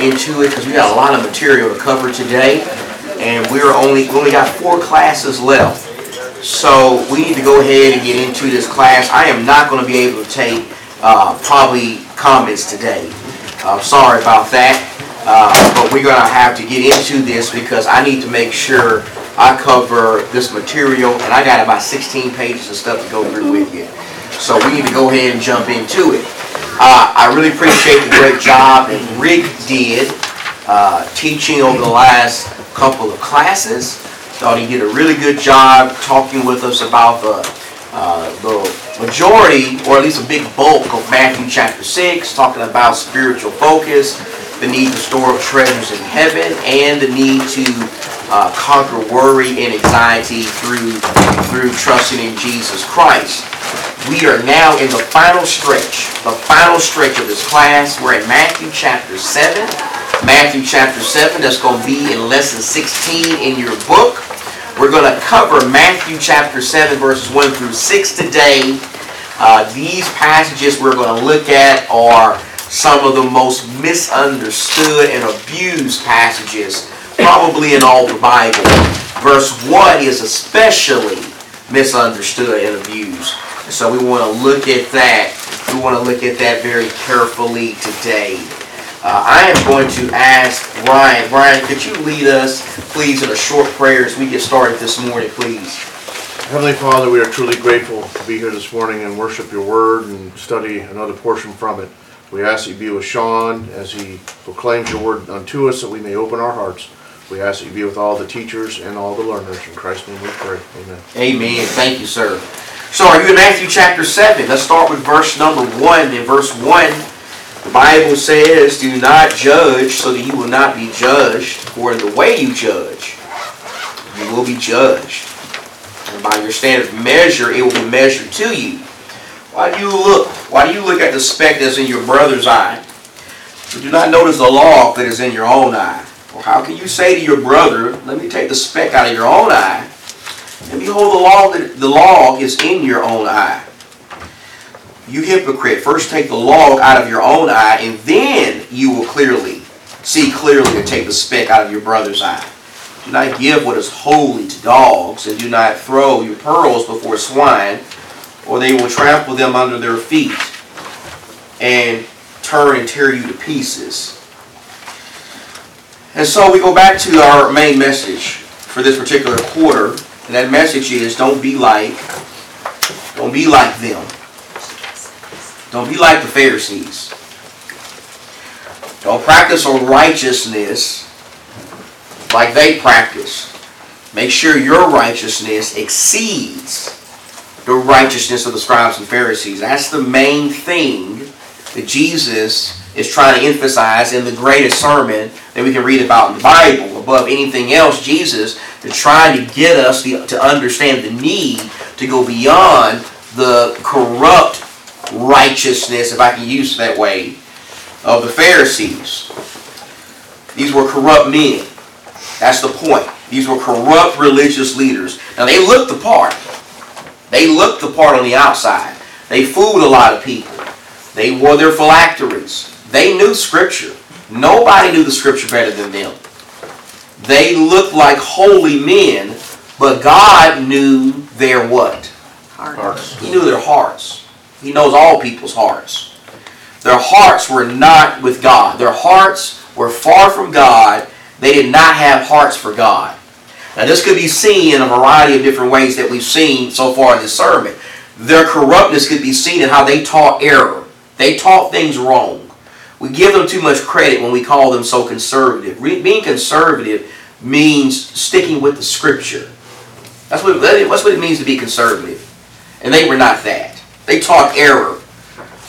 into it because we got a lot of material to cover today, and we're only we only got four classes left. So we need to go ahead and get into this class. I am not going to be able to take uh, probably comments today. I'm sorry about that, uh, but we're going to have to get into this because I need to make sure I cover this material, and I got about 16 pages of stuff to go through with you. So we need to go ahead and jump into it. Uh, I really appreciate the great job that Rick did uh, teaching over the last couple of classes. Thought he did a really good job talking with us about the, uh, the majority, or at least a big bulk of Matthew chapter 6, talking about spiritual focus, the need to store up treasures in heaven, and the need to uh, conquer worry and anxiety through, through trusting in Jesus Christ. We are now in the final stretch, the final stretch of this class. We're in Matthew chapter 7. Matthew chapter 7, that's going to be in lesson 16 in your book. We're going to cover Matthew chapter 7, verses 1 through 6 today. Uh, these passages we're going to look at are some of the most misunderstood and abused passages, probably in all the Bible. Verse 1 is especially misunderstood and abused. So we want to look at that. We want to look at that very carefully today. Uh, I am going to ask Ryan. Ryan, could you lead us, please, in a short prayer as we get started this morning, please? Heavenly Father, we are truly grateful to be here this morning and worship your word and study another portion from it. We ask that you be with Sean as he proclaims your word unto us that we may open our hearts. We ask that you be with all the teachers and all the learners. In Christ's name we pray. Amen. Amen. Thank you, sir. So are you in Matthew chapter 7? Let's start with verse number 1. In verse 1, the Bible says, Do not judge so that you will not be judged, for in the way you judge, you will be judged. And by your standard measure, it will be measured to you. Why do you look? Why do you look at the speck that's in your brother's eye? But do not notice the log that is in your own eye. Or how can you say to your brother, Let me take the speck out of your own eye, and behold, the log, the log is in your own eye. You hypocrite, first take the log out of your own eye, and then you will clearly see clearly to take the speck out of your brother's eye. Do not give what is holy to dogs, and do not throw your pearls before swine, or they will trample them under their feet and turn and tear you to pieces. And so we go back to our main message for this particular quarter, and that message is don't be like, don't be like them. Don't be like the Pharisees. Don't practice a righteousness like they practice. Make sure your righteousness exceeds the righteousness of the scribes and Pharisees. That's the main thing that Jesus is trying to emphasize in the greatest sermon that we can read about in the Bible. Above anything else, Jesus is trying to get us to understand the need to go beyond the corrupt righteousness, if I can use it that way, of the Pharisees. These were corrupt men. That's the point. These were corrupt religious leaders. Now they looked the part. They looked the part on the outside. They fooled a lot of people. They wore their phylacteries. They knew Scripture. Nobody knew the Scripture better than them. They looked like holy men, but God knew their what? Hearts. He knew their hearts. He knows all people's hearts. Their hearts were not with God. Their hearts were far from God. They did not have hearts for God. Now, this could be seen in a variety of different ways that we've seen so far in this sermon. Their corruptness could be seen in how they taught error. They taught things wrong. We give them too much credit when we call them so conservative. Being conservative means sticking with the scripture. That's what, that's what it means to be conservative. And they were not that. They taught error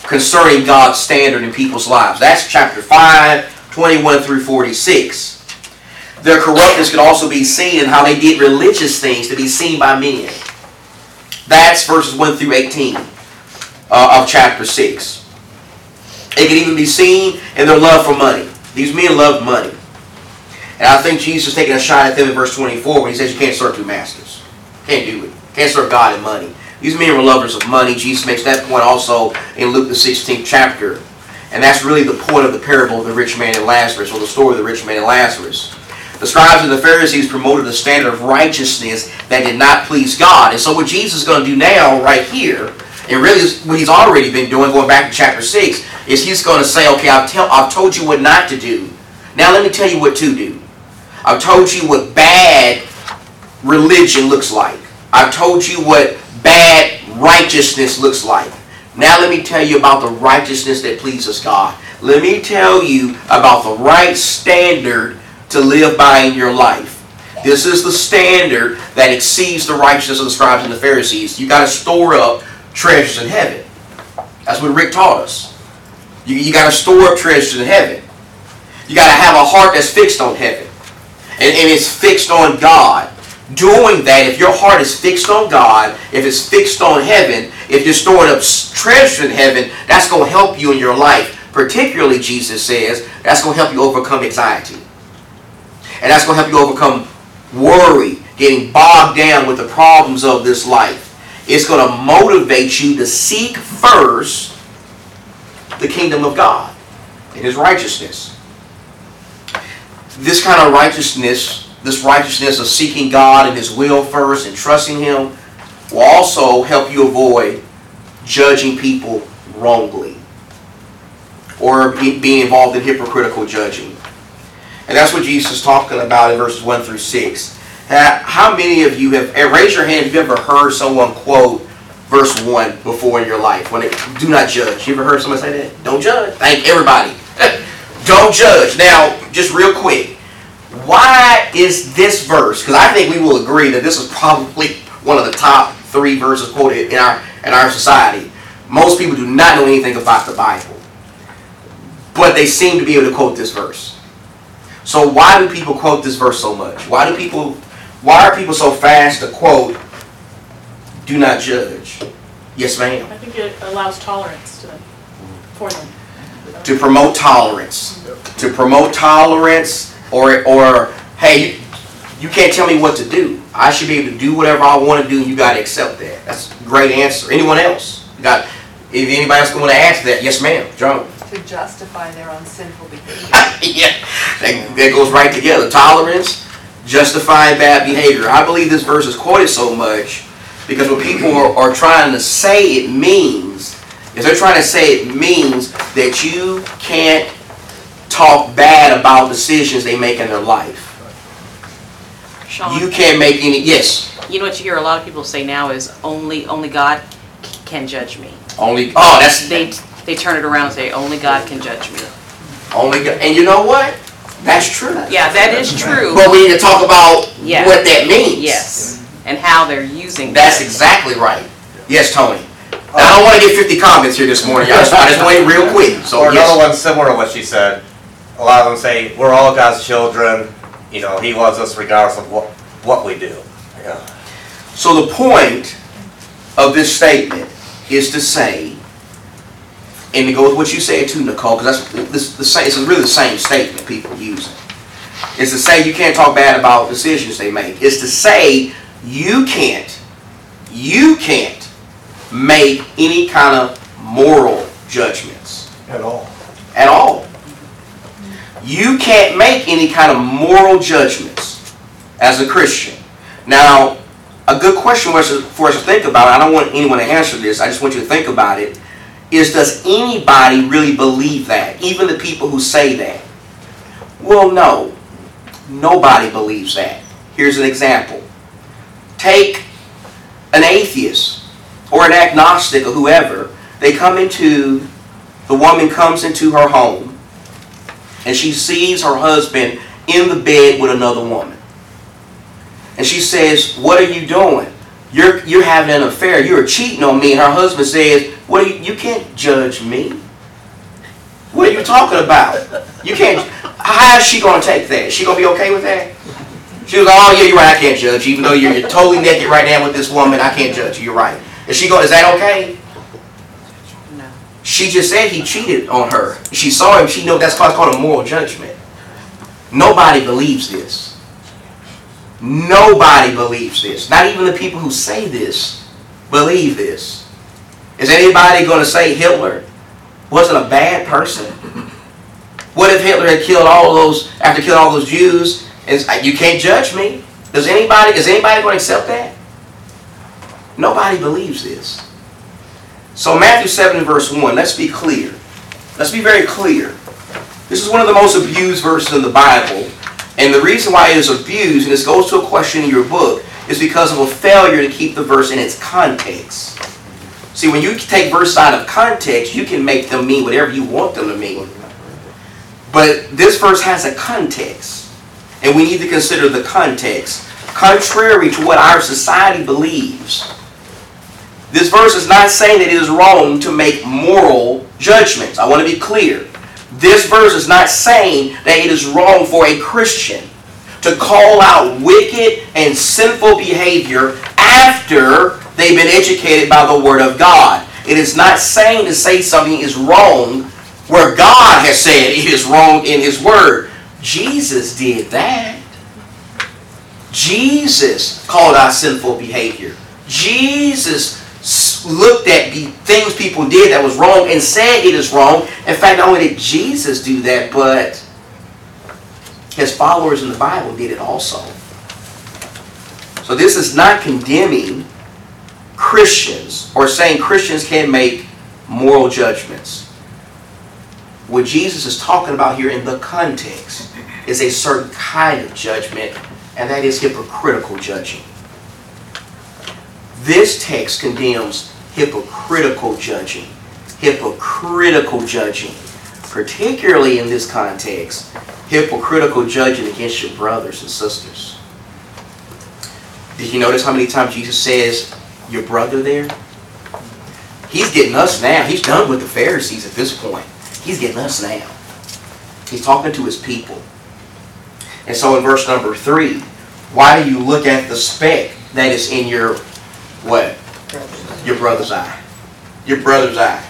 concerning God's standard in people's lives. That's chapter 5, 21 through 46. Their corruptness could also be seen in how they did religious things to be seen by men. That's verses 1 through 18 uh, of chapter 6. It can even be seen in their love for money. These men loved money. And I think Jesus is taking a shot at them in verse 24 when he says you can't serve two masters. Can't do it. Can't serve God and money. These men were lovers of money. Jesus makes that point also in Luke the 16th chapter. And that's really the point of the parable of the rich man and Lazarus, or the story of the rich man and Lazarus. The scribes and the Pharisees promoted a standard of righteousness that did not please God. And so what Jesus is going to do now, right here, and really what he's already been doing, going back to chapter 6, is he's going to say, okay, I've, tell, I've told you what not to do. Now let me tell you what to do. I've told you what bad religion looks like. I've told you what bad righteousness looks like. Now let me tell you about the righteousness that pleases God. Let me tell you about the right standard to live by in your life. This is the standard that exceeds the righteousness of the scribes and the Pharisees. You got to store up treasures in heaven. That's what Rick taught us. You, you got to store up treasures in heaven. You got to have a heart that's fixed on heaven. And, and it's fixed on God. Doing that, if your heart is fixed on God, if it's fixed on heaven, if you're storing up treasure in heaven, that's going to help you in your life. Particularly, Jesus says, that's going to help you overcome anxiety. And that's going to help you overcome worry, getting bogged down with the problems of this life. It's going to motivate you to seek first the kingdom of God and His righteousness. This kind of righteousness, this righteousness of seeking God and His will first and trusting Him, will also help you avoid judging people wrongly or be, being involved in hypocritical judging. And that's what Jesus is talking about in verses 1 through 6. Uh, how many of you have, raise your hand if you ever heard someone quote verse 1 before in your life when it, do not judge. You ever heard someone say that? Don't judge. Thank everybody. Don't judge. Now, just real quick, why is this verse, because I think we will agree that this is probably one of the top three verses quoted in our, in our society. Most people do not know anything about the Bible. But they seem to be able to quote this verse. So why do people quote this verse so much? Why do people why are people so fast to quote do not judge? Yes, ma'am. I think it allows tolerance to them, for them. To promote tolerance. To promote tolerance or or hey, you, you can't tell me what to do. I should be able to do whatever I want to do and you gotta accept that. That's a great answer. Anyone else? You got if anybody else want to ask that, yes ma'am. Joan. To justify their own sinful behavior. yeah, that, that goes right together. Tolerance, justifying bad behavior. I believe this verse is quoted so much because what people are, are trying to say it means is they're trying to say it means that you can't talk bad about decisions they make in their life. Sean, You can't make any. Yes, you know what you hear a lot of people say now is only only God can judge me. only. Oh, that's They they turn it around and say only God can judge me. only. God. And you know what? That's true. Yeah, that is true. But we need to talk about Yeah. what that means. Yes, and how they're using That's that. exactly right. Yes, Tony. Now, I don't want to get 50 comments here this morning. I just, I just want it real quick. So, Or another yes. one similar to what she said. A lot of them say, we're all God's children, you know, He loves us regardless of what, what we do. Yeah. So, the point of this statement is to say, and to go with what you said too, Nicole, because that's this, the same, it's really the same statement people use. It's to say you can't talk bad about decisions they make. It's to say you can't, you can't make any kind of moral judgments. At all. at all. You can't make any kind of moral judgments as a Christian. Now, a good question for us to- for us to think about, I don't want anyone to answer this, I just want you to think about it, is does anybody really believe that? Even the people who say that? Well, no. Nobody believes that. Here's an example. Take an atheist or an agnostic or whoever. They come into the woman comes into her home and she sees her husband in the bed with another woman. And she says, What are you doing? You're, you're having an affair. You're cheating on me. And her husband says, What are you, you can't judge me. What are you talking about? You can't. How is she going to take that? Is she going to be okay with that? She was like, Oh, yeah, you're right. I can't judge. you. Even though you're, you're totally naked right now with this woman, I can't judge you. You're right. Is she going, is that okay? No. She just said he cheated on her. She saw him. She know that's called a moral judgment. Nobody believes this. Nobody believes this. Not even the people who say this believe this. Is anybody going to say Hitler wasn't a bad person? What if Hitler had killed all those, after killing all those Jews, and you can't judge me? Does anybody, is anybody going to accept that? Nobody believes this. So Matthew 7 verse 1, let's be clear. Let's be very clear. This is one of the most abused verses in the Bible. And the reason why it is abused, and this goes to a question in your book, is because of a failure to keep the verse in its context. See, when you take verse out of context, you can make them mean whatever you want them to mean. But this verse has a context. And we need to consider the context. Contrary to what our society believes, this verse is not saying that it is wrong to make moral judgments. I want to be clear. This verse is not saying that it is wrong for a Christian to call out wicked and sinful behavior after they've been educated by the Word of God. It is not saying to say something is wrong where God has said it is wrong in His Word. Jesus did that. Jesus called out sinful behavior. Jesus looked at the things people did that was wrong and said it is wrong. In fact, not only did Jesus do that, but his followers in the Bible did it also. So this is not condemning Christians or saying Christians can't make moral judgments. What Jesus is talking about here in the context is a certain kind of judgment, and that is hypocritical judging. This text condemns hypocritical judging. Hypocritical judging. Particularly in this context, hypocritical judging against your brothers and sisters. Did you notice how many times Jesus says, your brother there? He's getting us now. He's done with the Pharisees at this point. He's getting us now. He's talking to his people. And so in verse number three, why do you look at the speck that is in your what? Your brother's eye. Your brother's eye.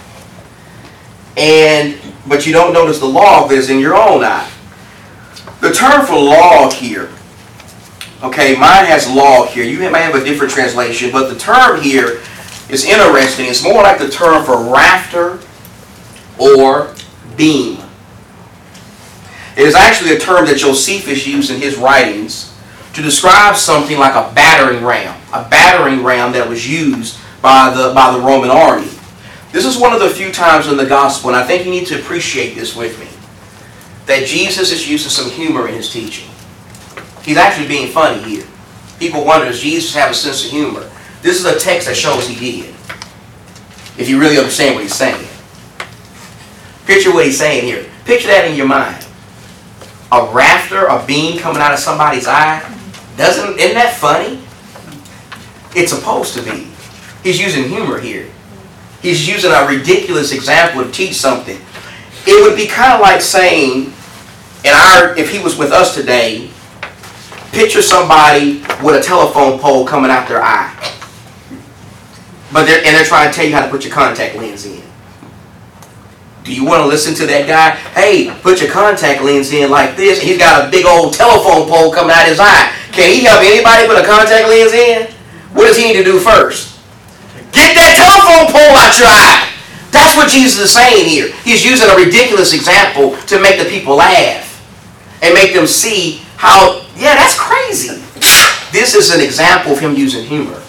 And but you don't notice the log that is in your own eye. The term for log here, okay, mine has log here. You may have a different translation, but the term here is interesting. It's more like the term for rafter or beam. It is actually a term that Josephus used in his writings to describe something like a battering ram, a battering ram that was used by the by the Roman army. This is one of the few times in the gospel, and I think you need to appreciate this with me, that Jesus is using some humor in his teaching. He's actually being funny here. People wonder, does Jesus have a sense of humor? This is a text that shows he did. If you really understand what he's saying. Picture what he's saying here. Picture that in your mind. A rafter, a beam coming out of somebody's eye. Doesn't isn't that funny? It's supposed to be. He's using humor here. He's using a ridiculous example to teach something. It would be kind of like saying, in our if he was with us today, picture somebody with a telephone pole coming out their eye. But they're and they're trying to tell you how to put your contact lens in. Do you want to listen to that guy? Hey, put your contact lens in like this. He's got a big old telephone pole coming out his eye. Can he help anybody put a contact lens in? What does he need to do first? Get that telephone pole out your eye. That's what Jesus is saying here. He's using a ridiculous example to make the people laugh and make them see how, yeah, that's crazy. This is an example of him using humor.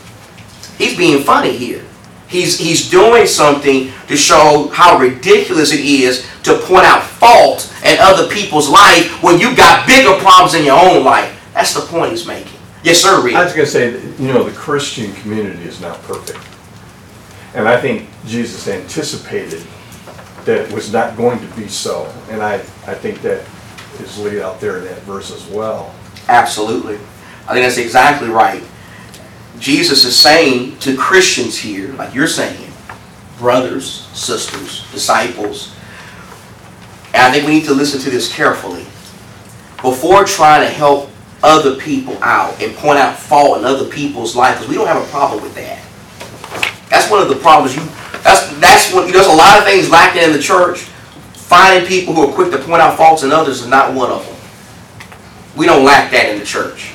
He's being funny here. He's, he's doing something to show how ridiculous it is to point out fault in other people's life when you've got bigger problems in your own life. That's the point he's making. Yes, sir, Reed. I was gonna say, that, you know, the Christian community is not perfect. And I think Jesus anticipated that it was not going to be so. And I, I think that is laid out there in that verse as well. Absolutely. I think that's exactly right. Jesus is saying to Christians here, like you're saying, brothers, sisters, disciples, and I think we need to listen to this carefully. Before trying to help other people out and point out fault in other people's life, because we don't have a problem with that. That's one of the problems you that's that's what there's a lot of things lacking in the church. Finding people who are quick to point out faults in others is not one of them. We don't lack that in the church.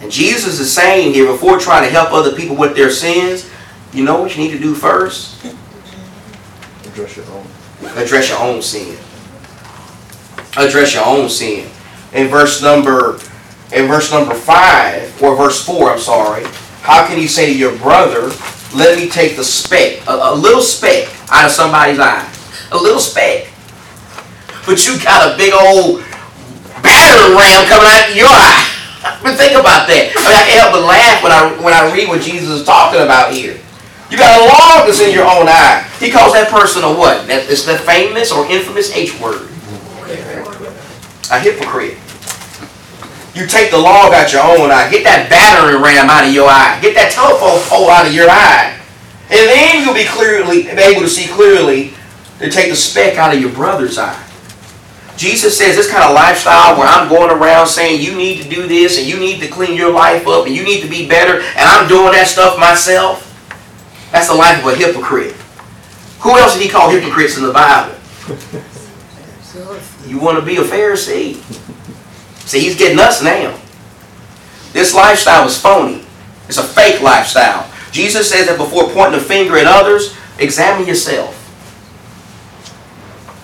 And Jesus is saying here, before trying to help other people with their sins, you know what you need to do first? Address your own. Address your own sin. Address your own sin. In verse number, in verse number five, or verse four, I'm sorry, how can you say to your brother, let me take the speck, a, a little speck out of somebody's eye? A little speck. But you got a big old battering ram coming out of your eye. But think about that. I, mean, I can't help but laugh when I when I read what Jesus is talking about here. You got a log that's in your own eye. He calls that person a what? That it's the famous or infamous H word. A hypocrite. You take the log out of your own eye. Get that battering ram out of your eye. Get that telephone pole out of your eye. And then you'll be clearly able to see clearly to take the speck out of your brother's eye. Jesus says this kind of lifestyle where I'm going around saying you need to do this and you need to clean your life up and you need to be better and I'm doing that stuff myself. That's the life of a hypocrite. Who else did he call hypocrites in the Bible? You want to be a Pharisee? See, he's getting us now. This lifestyle is phony. It's a fake lifestyle. Jesus says that before pointing a finger at others, examine yourself.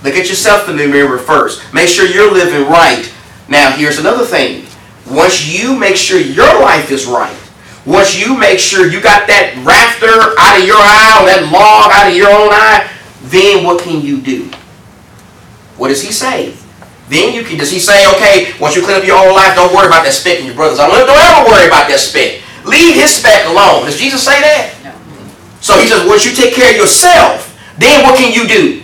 Look at yourself in the mirror first. Make sure you're living right. Now, here's another thing. Once you make sure your life is right, once you make sure you got that rafter out of your eye or that log out of your own eye, then what can you do? What does he say? Then you can, does he say, okay, once you clean up your own life, don't worry about that speck in your brother's eye. Don't ever worry about that speck. Leave his speck alone. Does Jesus say that? No. So he says, once you take care of yourself, then what can you do?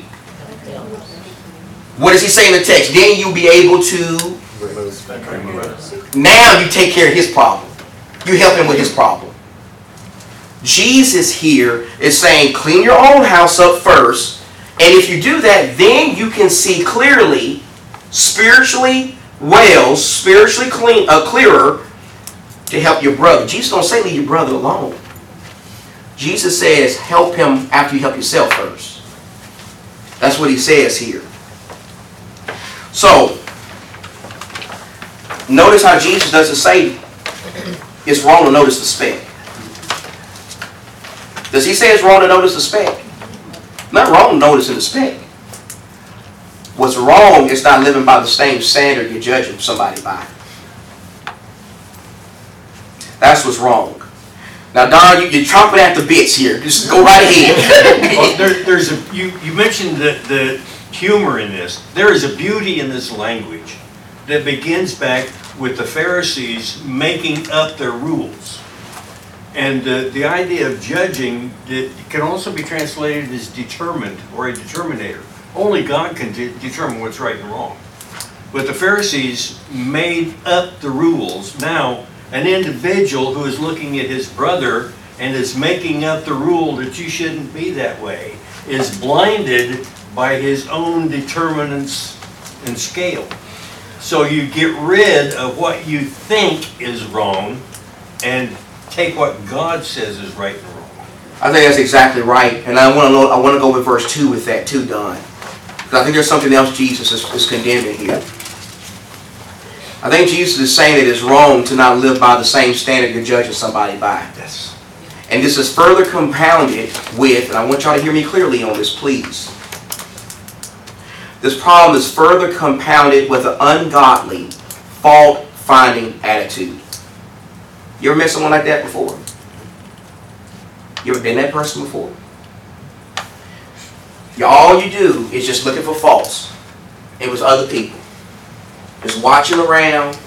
What does he say in the text? Then you'll be able to, now you take care of his problem. You help him with his problem. Jesus here is saying, clean your own house up first. And if you do that, then you can see clearly, spiritually well, spiritually clean, uh, clearer to help your brother. Jesus don't say leave your brother alone. Jesus says help him after you help yourself first. That's what he says here. So, notice how Jesus doesn't say it's wrong to notice the speck. Does he say it's wrong to notice the speck? Not wrong noticing the speck. What's wrong is not living by the same standard you're judging somebody by. That's what's wrong. Now, Don, you, you're chomping at the bits here. Just go right Well, there, there's a, you, you mentioned the, the humor in this. There is a beauty in this language that begins back with the Pharisees making up their rules. And the, the idea of judging that can also be translated as determined or a determinator. Only God can de- determine what's right and wrong. But the Pharisees made up the rules. Now, an individual who is looking at his brother and is making up the rule that you shouldn't be that way is blinded by his own determinants and scale. So you get rid of what you think is wrong and take what God says is right and wrong. I think that's exactly right, and I want to know. I want to go with verse two with that too, Don, because I think there's something else Jesus is, is condemning here. I think Jesus is saying that it's wrong to not live by the same standard you're judging somebody by. Yes. And this is further compounded with, and I want y'all to hear me clearly on this, please. This problem is further compounded with an ungodly, fault-finding attitude. You ever met someone like that before? You ever been that person before? All you do is just looking for faults. It was other people. Just watching around.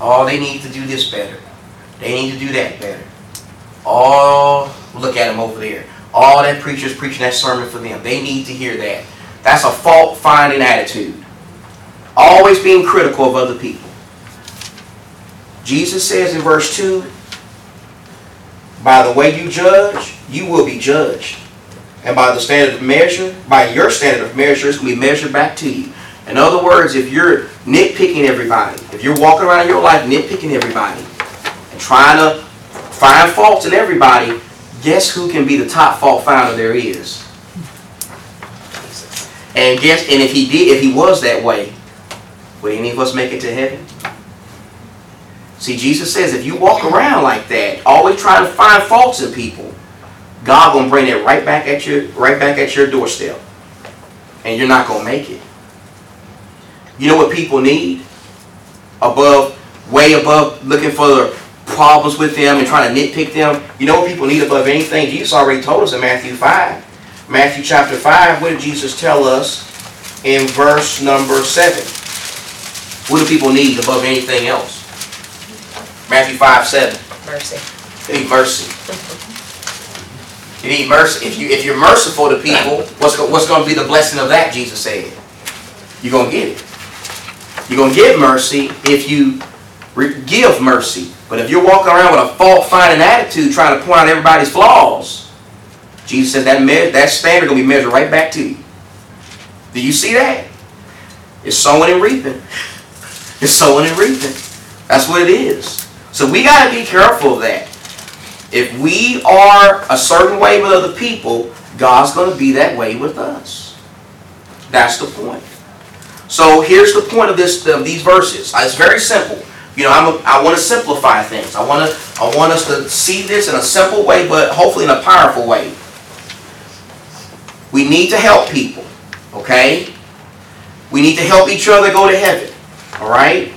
Oh, they need to do this better. They need to do that better. Oh, look at them over there. All that preacher's preaching that sermon for them. They need to hear that. That's a fault-finding attitude. Always being critical of other people. Jesus says in verse 2, by the way you judge, you will be judged. And by the standard of measure, by your standard of measure, it's going to be measured back to you. In other words, if you're nitpicking everybody, if you're walking around your life nitpicking everybody, and trying to find faults in everybody, guess who can be the top fault finder there is? And guess, and if he did, if he was that way, would any of us make it to heaven? See, Jesus says if you walk around like that, always trying to find faults in people, God gonna bring it right back at you, right back at your doorstep. and you're not gonna make it. You know what people need? Above, way above looking for the problems with them and trying to nitpick them. You know what people need above anything? Jesus already told us in Matthew 5. Matthew chapter 5, what did Jesus tell us in verse number 7? What do people need above anything else? Matthew 5, 7. Mercy. They need mercy. You need mercy. If you if you're merciful to people, what's what's going to be the blessing of that? Jesus said, you're going to get it. You're going to get mercy if you re- give mercy. But if you're walking around with a fault finding attitude, trying to point out everybody's flaws, Jesus says that me- that standard to be measured right back to you. Do you see that? It's sowing and reaping. It's sowing and reaping. That's what it is. So we got to be careful of that. If we are a certain way with other people, God's going to be that way with us. That's the point. So here's the point of this of these verses. Uh, It's very simple. You know, I'm a, I want to simplify things. I want to I want us to see this in a simple way, but hopefully in a powerful way. We need to help people. Okay? We need to help each other go to heaven. All right?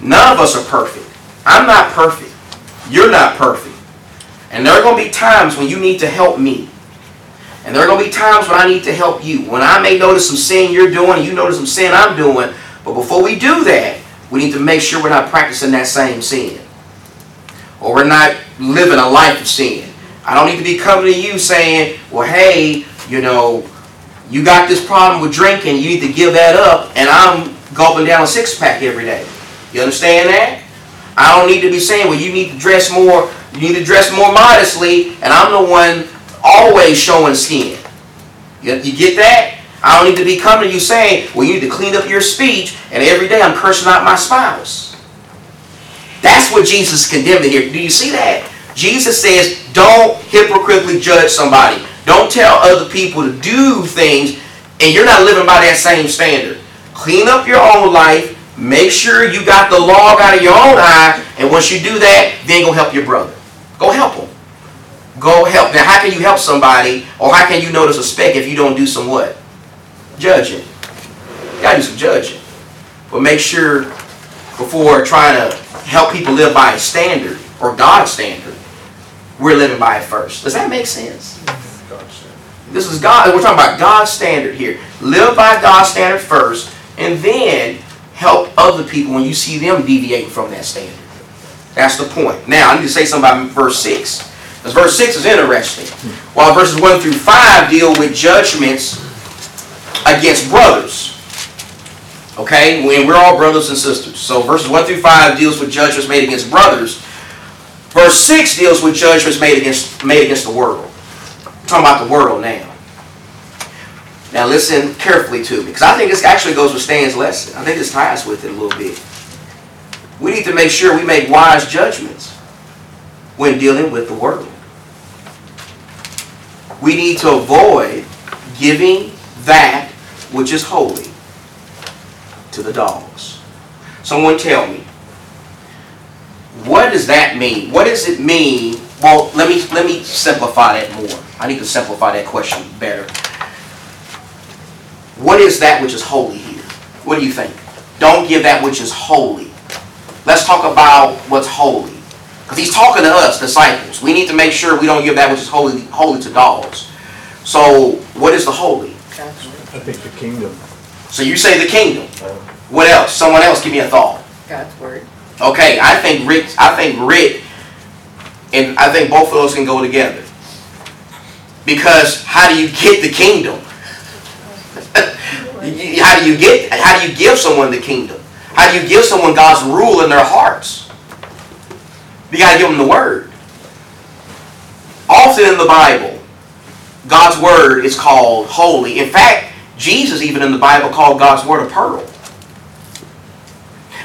None of us are perfect. I'm not perfect. You're not perfect. And there are going to be times when you need to help me. And there are going to be times when I need to help you. When I may notice some sin you're doing, you notice some sin I'm doing. But before we do that, we need to make sure we're not practicing that same sin. Or we're not living a life of sin. I don't need to be coming to you saying, well, hey, you know, you got this problem with drinking, you need to give that up, and I'm gulping down a six pack every day. You understand that? I don't need to be saying, well, you need to dress more, you need to dress more modestly, and I'm the one always showing skin. You, you get that? I don't need to be coming to you saying, well, you need to clean up your speech, and every day I'm cursing out my spouse. That's what Jesus condemned here. Do you see that? Jesus says, don't hypocritically judge somebody. Don't tell other people to do things, and you're not living by that same standard. Clean up your own life. Make sure you got the log out of your own eye, and once you do that, then go help your brother. Go help him. Go help. Now, how can you help somebody, or how can you notice a speck if you don't do some what? Judging. You gotta do some judging. But make sure before trying to help people live by a standard or God's standard, we're living by it first. Does that make sense? This is God. We're talking about God's standard here. Live by God's standard first, and then help other people when you see them deviating from that standard. That's the point. Now, I need to say something about verse 6. Because verse 6 is interesting. While verses 1 through 5 deal with judgments against brothers. Okay? When we're all brothers and sisters. So verses 1 through 5 deals with judgments made against brothers. Verse 6 deals with judgments made against made against the world. Talking about the world now. Now listen carefully to me, because I think this actually goes with Stan's lesson. I think this ties with it a little bit. We need to make sure we make wise judgments when dealing with the world. We need to avoid giving that which is holy to the dogs. Someone tell me, what does that mean? What does it mean? Well, let me let me simplify that more. I need to simplify that question better. What is that which is holy here? What do you think? Don't give that which is holy. Let's talk about what's holy. Because he's talking to us, disciples. We need to make sure we don't give that which is holy holy to dogs. So, what is the holy? I think the kingdom. So you say the kingdom. What else? Someone else give me a thought. God's word. Okay, I think Rick, I think Rick, and I think both of those can go together. Because how do you get the kingdom? How do you get? How do you give someone the kingdom? How do you give someone God's rule in their hearts? You got to give them the word. Often in the Bible, God's word is called holy. In fact, Jesus even in the Bible called God's word a pearl.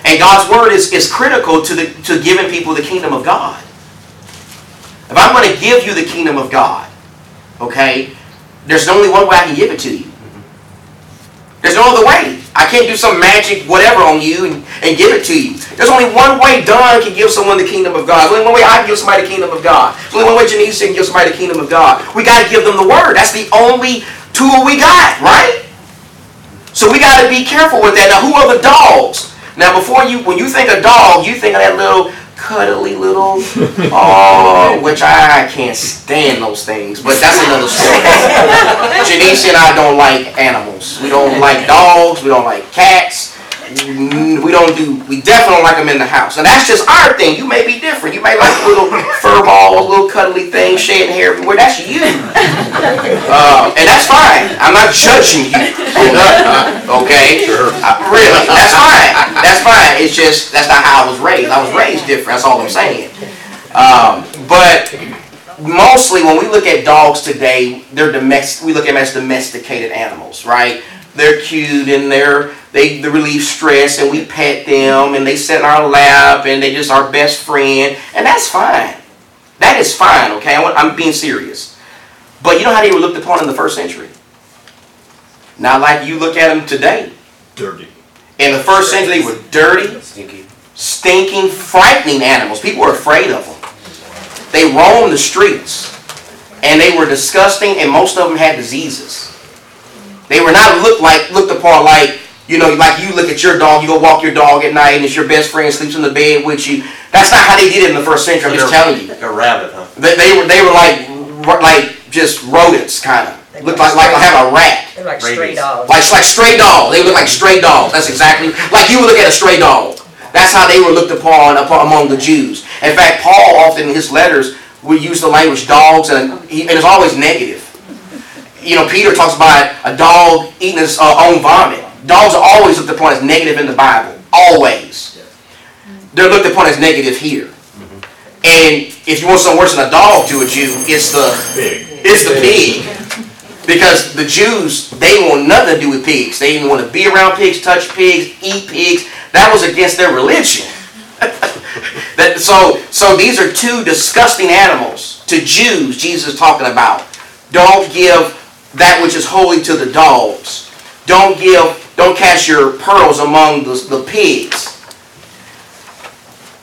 And God's word is, is critical to, the, to giving people the kingdom of God. If I'm going to give you the kingdom of God, okay, there's only one way I can give it to you. There's no other way. I can't do some magic whatever on you and, and give it to you. There's only one way Don can give someone the kingdom of God. There's only one way I can give somebody the kingdom of God. There's only one way Janice can give somebody the kingdom of God. We got to give them the word. That's the only tool we got, right? So we got to be careful with that. Now, who are the dogs? Now, before you, when you think of dog, you think of that little cuddly little, oh, which I can't stand those things. But that's another story. Janice and I don't like animals. We don't like dogs. We don't like cats. We don't do. We definitely don't like them in the house. And that's just our thing. You may be different. You may like little fur balls, little cuddly things, shedding hair everywhere. That's you. Uh, and that's fine. I'm not judging you. Okay? Sure. Uh, Really, that's fine. That's fine. It's just, that's not how I was raised. I was raised different. That's all I'm saying. Um, but mostly when we look at dogs today, they're domestic, we look at them as domesticated animals, right? They're cute and they're, they, they relieve stress and we pet them and they sit in our lap and they're just our best friend. And that's fine. That is fine, okay? I want- I'm being serious. But you know how they were looked upon in the first century? Not like you look at them today. Dirty. In the first century, they were dirty, Stinky. stinking, frightening animals. People were afraid of them. They roamed the streets, and they were disgusting, and most of them had diseases. They were not looked like looked upon like you know, like you look at your dog, you go walk your dog at night, and it's your best friend sleeps in the bed with you. That's not how they did it in the first century. I'm just telling you. A rabbit, huh? They, they were they were like like just rodents, kind of. Looked like like have a rat. They're like stray dogs. Like, like stray dogs. They look like stray dogs. That's exactly like you would look at a stray dog. That's how they were looked upon, upon among the Jews. In fact, Paul often in his letters would use the language dogs, and, he, and it's always negative. You know, Peter talks about a dog eating his uh, own vomit. Dogs are always looked upon as negative in the Bible. Always. They're looked upon as negative here. And if you want something worse than a dog to a Jew, it's the Big. it's the pig. Because the Jews, they want nothing to do with pigs. They didn't want to be around pigs, touch pigs, eat pigs. That was against their religion. that, so, so these are two disgusting animals. To Jews, Jesus is talking about. Don't give that which is holy to the dogs. Don't give, don't cast your pearls among the, the pigs.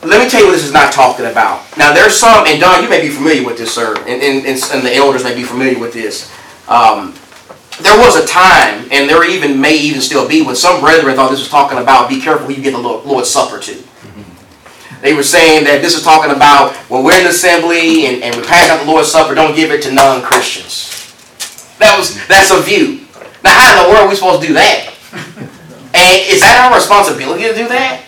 Let me tell you what this is not talking about. Now, there's some, and Don, you may be familiar with this, sir, and, and, and the elders may be familiar with this. Um, there was a time, and there even may even still be, when some brethren thought this was talking about be careful who you get the Lord's Supper to. They were saying that this is talking about when we're in the assembly and, and we pass out the Lord's Supper, don't give it to non-Christians. That was that's a view. Now, how in the world are we supposed to do that? And is that our responsibility to do that?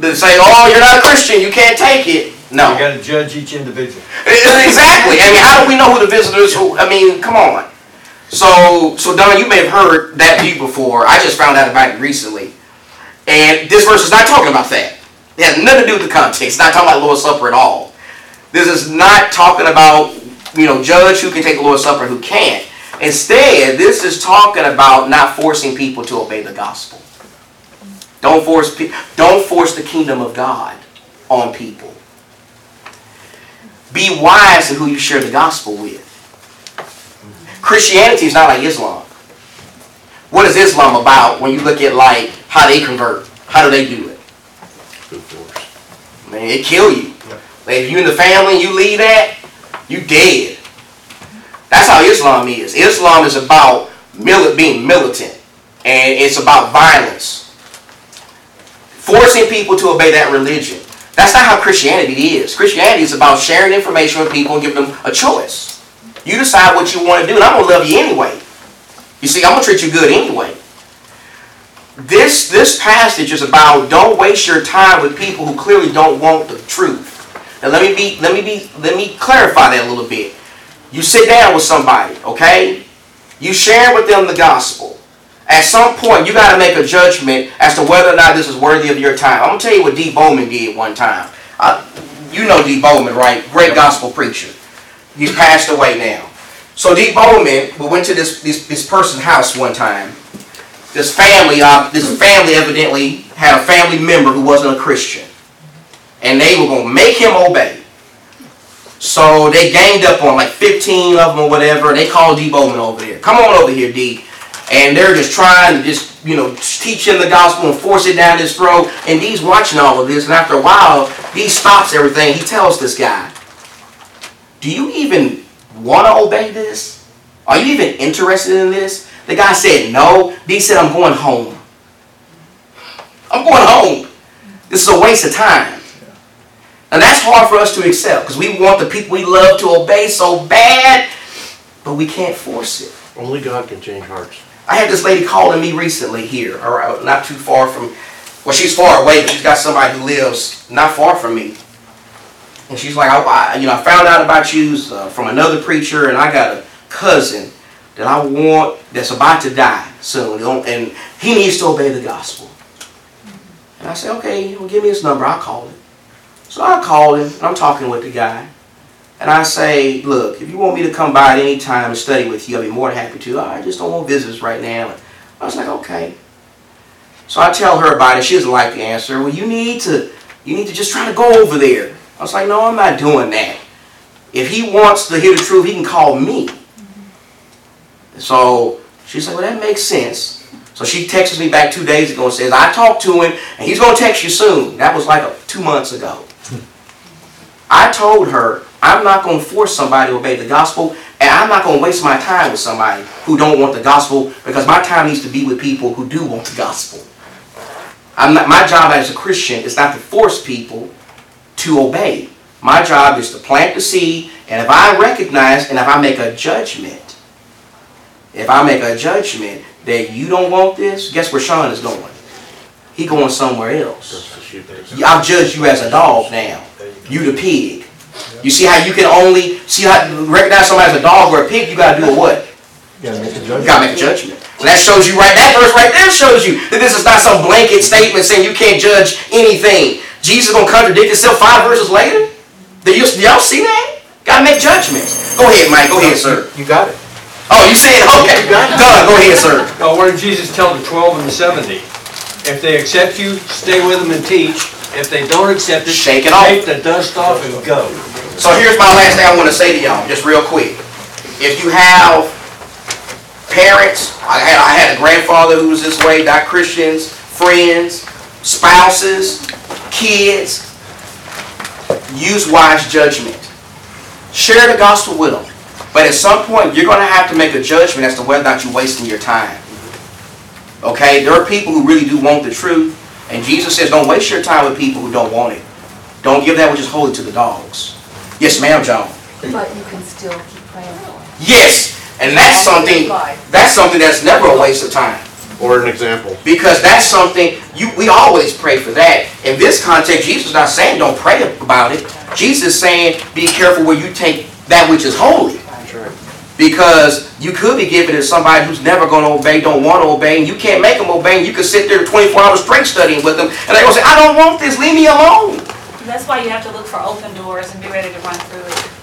To say, oh, you're not a Christian, you can't take it. No. You gotta judge each individual. Exactly. I mean, how do we know who the visitors? Who I mean, come on. So, so Don, you may have heard that view before. I just found out about it recently, and this verse is not talking about that. It has nothing to do with the context. It's not talking about Lord's Supper at all. This is not talking about you know judge who can take the Lord's Supper and who can't. Instead, this is talking about not forcing people to obey the gospel. Don't force pe- don't force the kingdom of God on people. Be wise in who you share the gospel with. Christianity is not like Islam. What is Islam about when you look at like how they convert? How do they do it? Force. Man, it kill you. Like if you in the family you leave that, you dead. That's how Islam is. Islam is about mili- being militant, and it's about violence, forcing people to obey that religion. That's not how Christianity is. Christianity is about sharing information with people and giving them a choice. You decide what you want to do, and I'm gonna love you anyway. You see, I'm gonna treat you good anyway. This this passage is about don't waste your time with people who clearly don't want the truth. Now let me be let me be let me clarify that a little bit. You sit down with somebody, okay? You share with them the gospel. At some point, you got to make a judgment as to whether or not this is worthy of your time. I'm gonna tell you what D. Bowman did one time. Uh, you know D. Bowman, right? Great gospel preacher. He's passed away now. So D. Bowman, we went to this this, this person's house one time. This family, uh, this family evidently had a family member who wasn't a Christian, and they were gonna make him obey. So they ganged up on like 15 of them or whatever, they called D. Bowman over there. Come on over here, D. And they're just trying to just, you know, teach him the gospel and force it down his throat. And D's watching all of this, and after a while, D stops everything. He tells this guy, Do you even want to obey this? Are you even interested in this? The guy said no. D said, I'm going home. I'm going home. This is a waste of time. And that's hard for us to accept because we want the people we love to obey so bad, but we can't force it. Only God can change hearts. I had this lady calling me recently here, uh, not too far from, well, she's far away, but she's got somebody who lives not far from me. And she's like, I, I- you know, I found out about you uh, from another preacher, and I got a cousin that I want that's about to die soon, and he needs to obey the gospel. And I said, okay, well, give me his number, I'll call him. So I called him, and I'm talking with the guy. And I say, look, if you want me to come by at any time and study with you, I'll be more than happy to. I just don't want visitors right now. I was like, okay. So I tell her about it. She doesn't like the answer. Well, you need to, you need to just try to go over there. I was like, no, I'm not doing that. If he wants to hear the truth, he can call me. So she's like, well, that makes sense. So she texts me back two days ago and says, I talked to him and he's going to text you soon. That was like a, two months ago. Told her, I'm not going to force somebody to obey the gospel, and I'm not going to waste my time with somebody who don't want the gospel because my time needs to be with people who do want the gospel. I'm not, my job as a Christian is not to force people to obey. My job is to plant the seed, and if I recognize and if I make a judgment, if I make a judgment that you don't want this, guess where Sean is going? He going somewhere else. That's the sheep. I've judged you as a dog now. You the pig. You see how you can only see how recognize somebody as a dog or a pig. You gotta do a what? You gotta make a You judgment. gotta make a judgment. So that shows you right. That verse right there shows you that this is not some blanket statement saying you can't judge anything. Jesus gonna contradict himself five verses later. Do you, do y'all see that? Gotta make judgments. Go ahead, Mike. Go ahead, sir. You got it. Oh, you said okay. Done. Go ahead, sir. Now, what did Jesus tell the twelve and the seventy? If they accept you, stay with them and teach. If they don't accept it, Shake it off. Take the dust off and go. So here's my last thing I want to say to y'all, just real quick. If you have parents, I had, I had a grandfather who was this way, not Christians, friends, spouses, kids, use wise judgment. Share the gospel with them. But at some point, you're going to have to make a judgment as to whether or not you're wasting your time. Okay? There are people who really do want the truth. And Jesus says, don't waste your time with people who don't want it. Don't give that which is holy to the dogs. Yes, ma'am, John. But you can still keep praying for them. Yes, and that's something, that's something that's never a waste of time. Or an example. Because that's something, you, we always pray for that. In this context, Jesus is not saying don't pray about it. Jesus is saying be careful where you take that which is holy. Because you could be giving it to somebody who's never going to obey, don't want to obey, and you can't make them obey, and you could sit there 24 hours straight studying with them, and they're going to say, I don't want this, leave me alone. That's why you have to look for open doors and be ready to run through it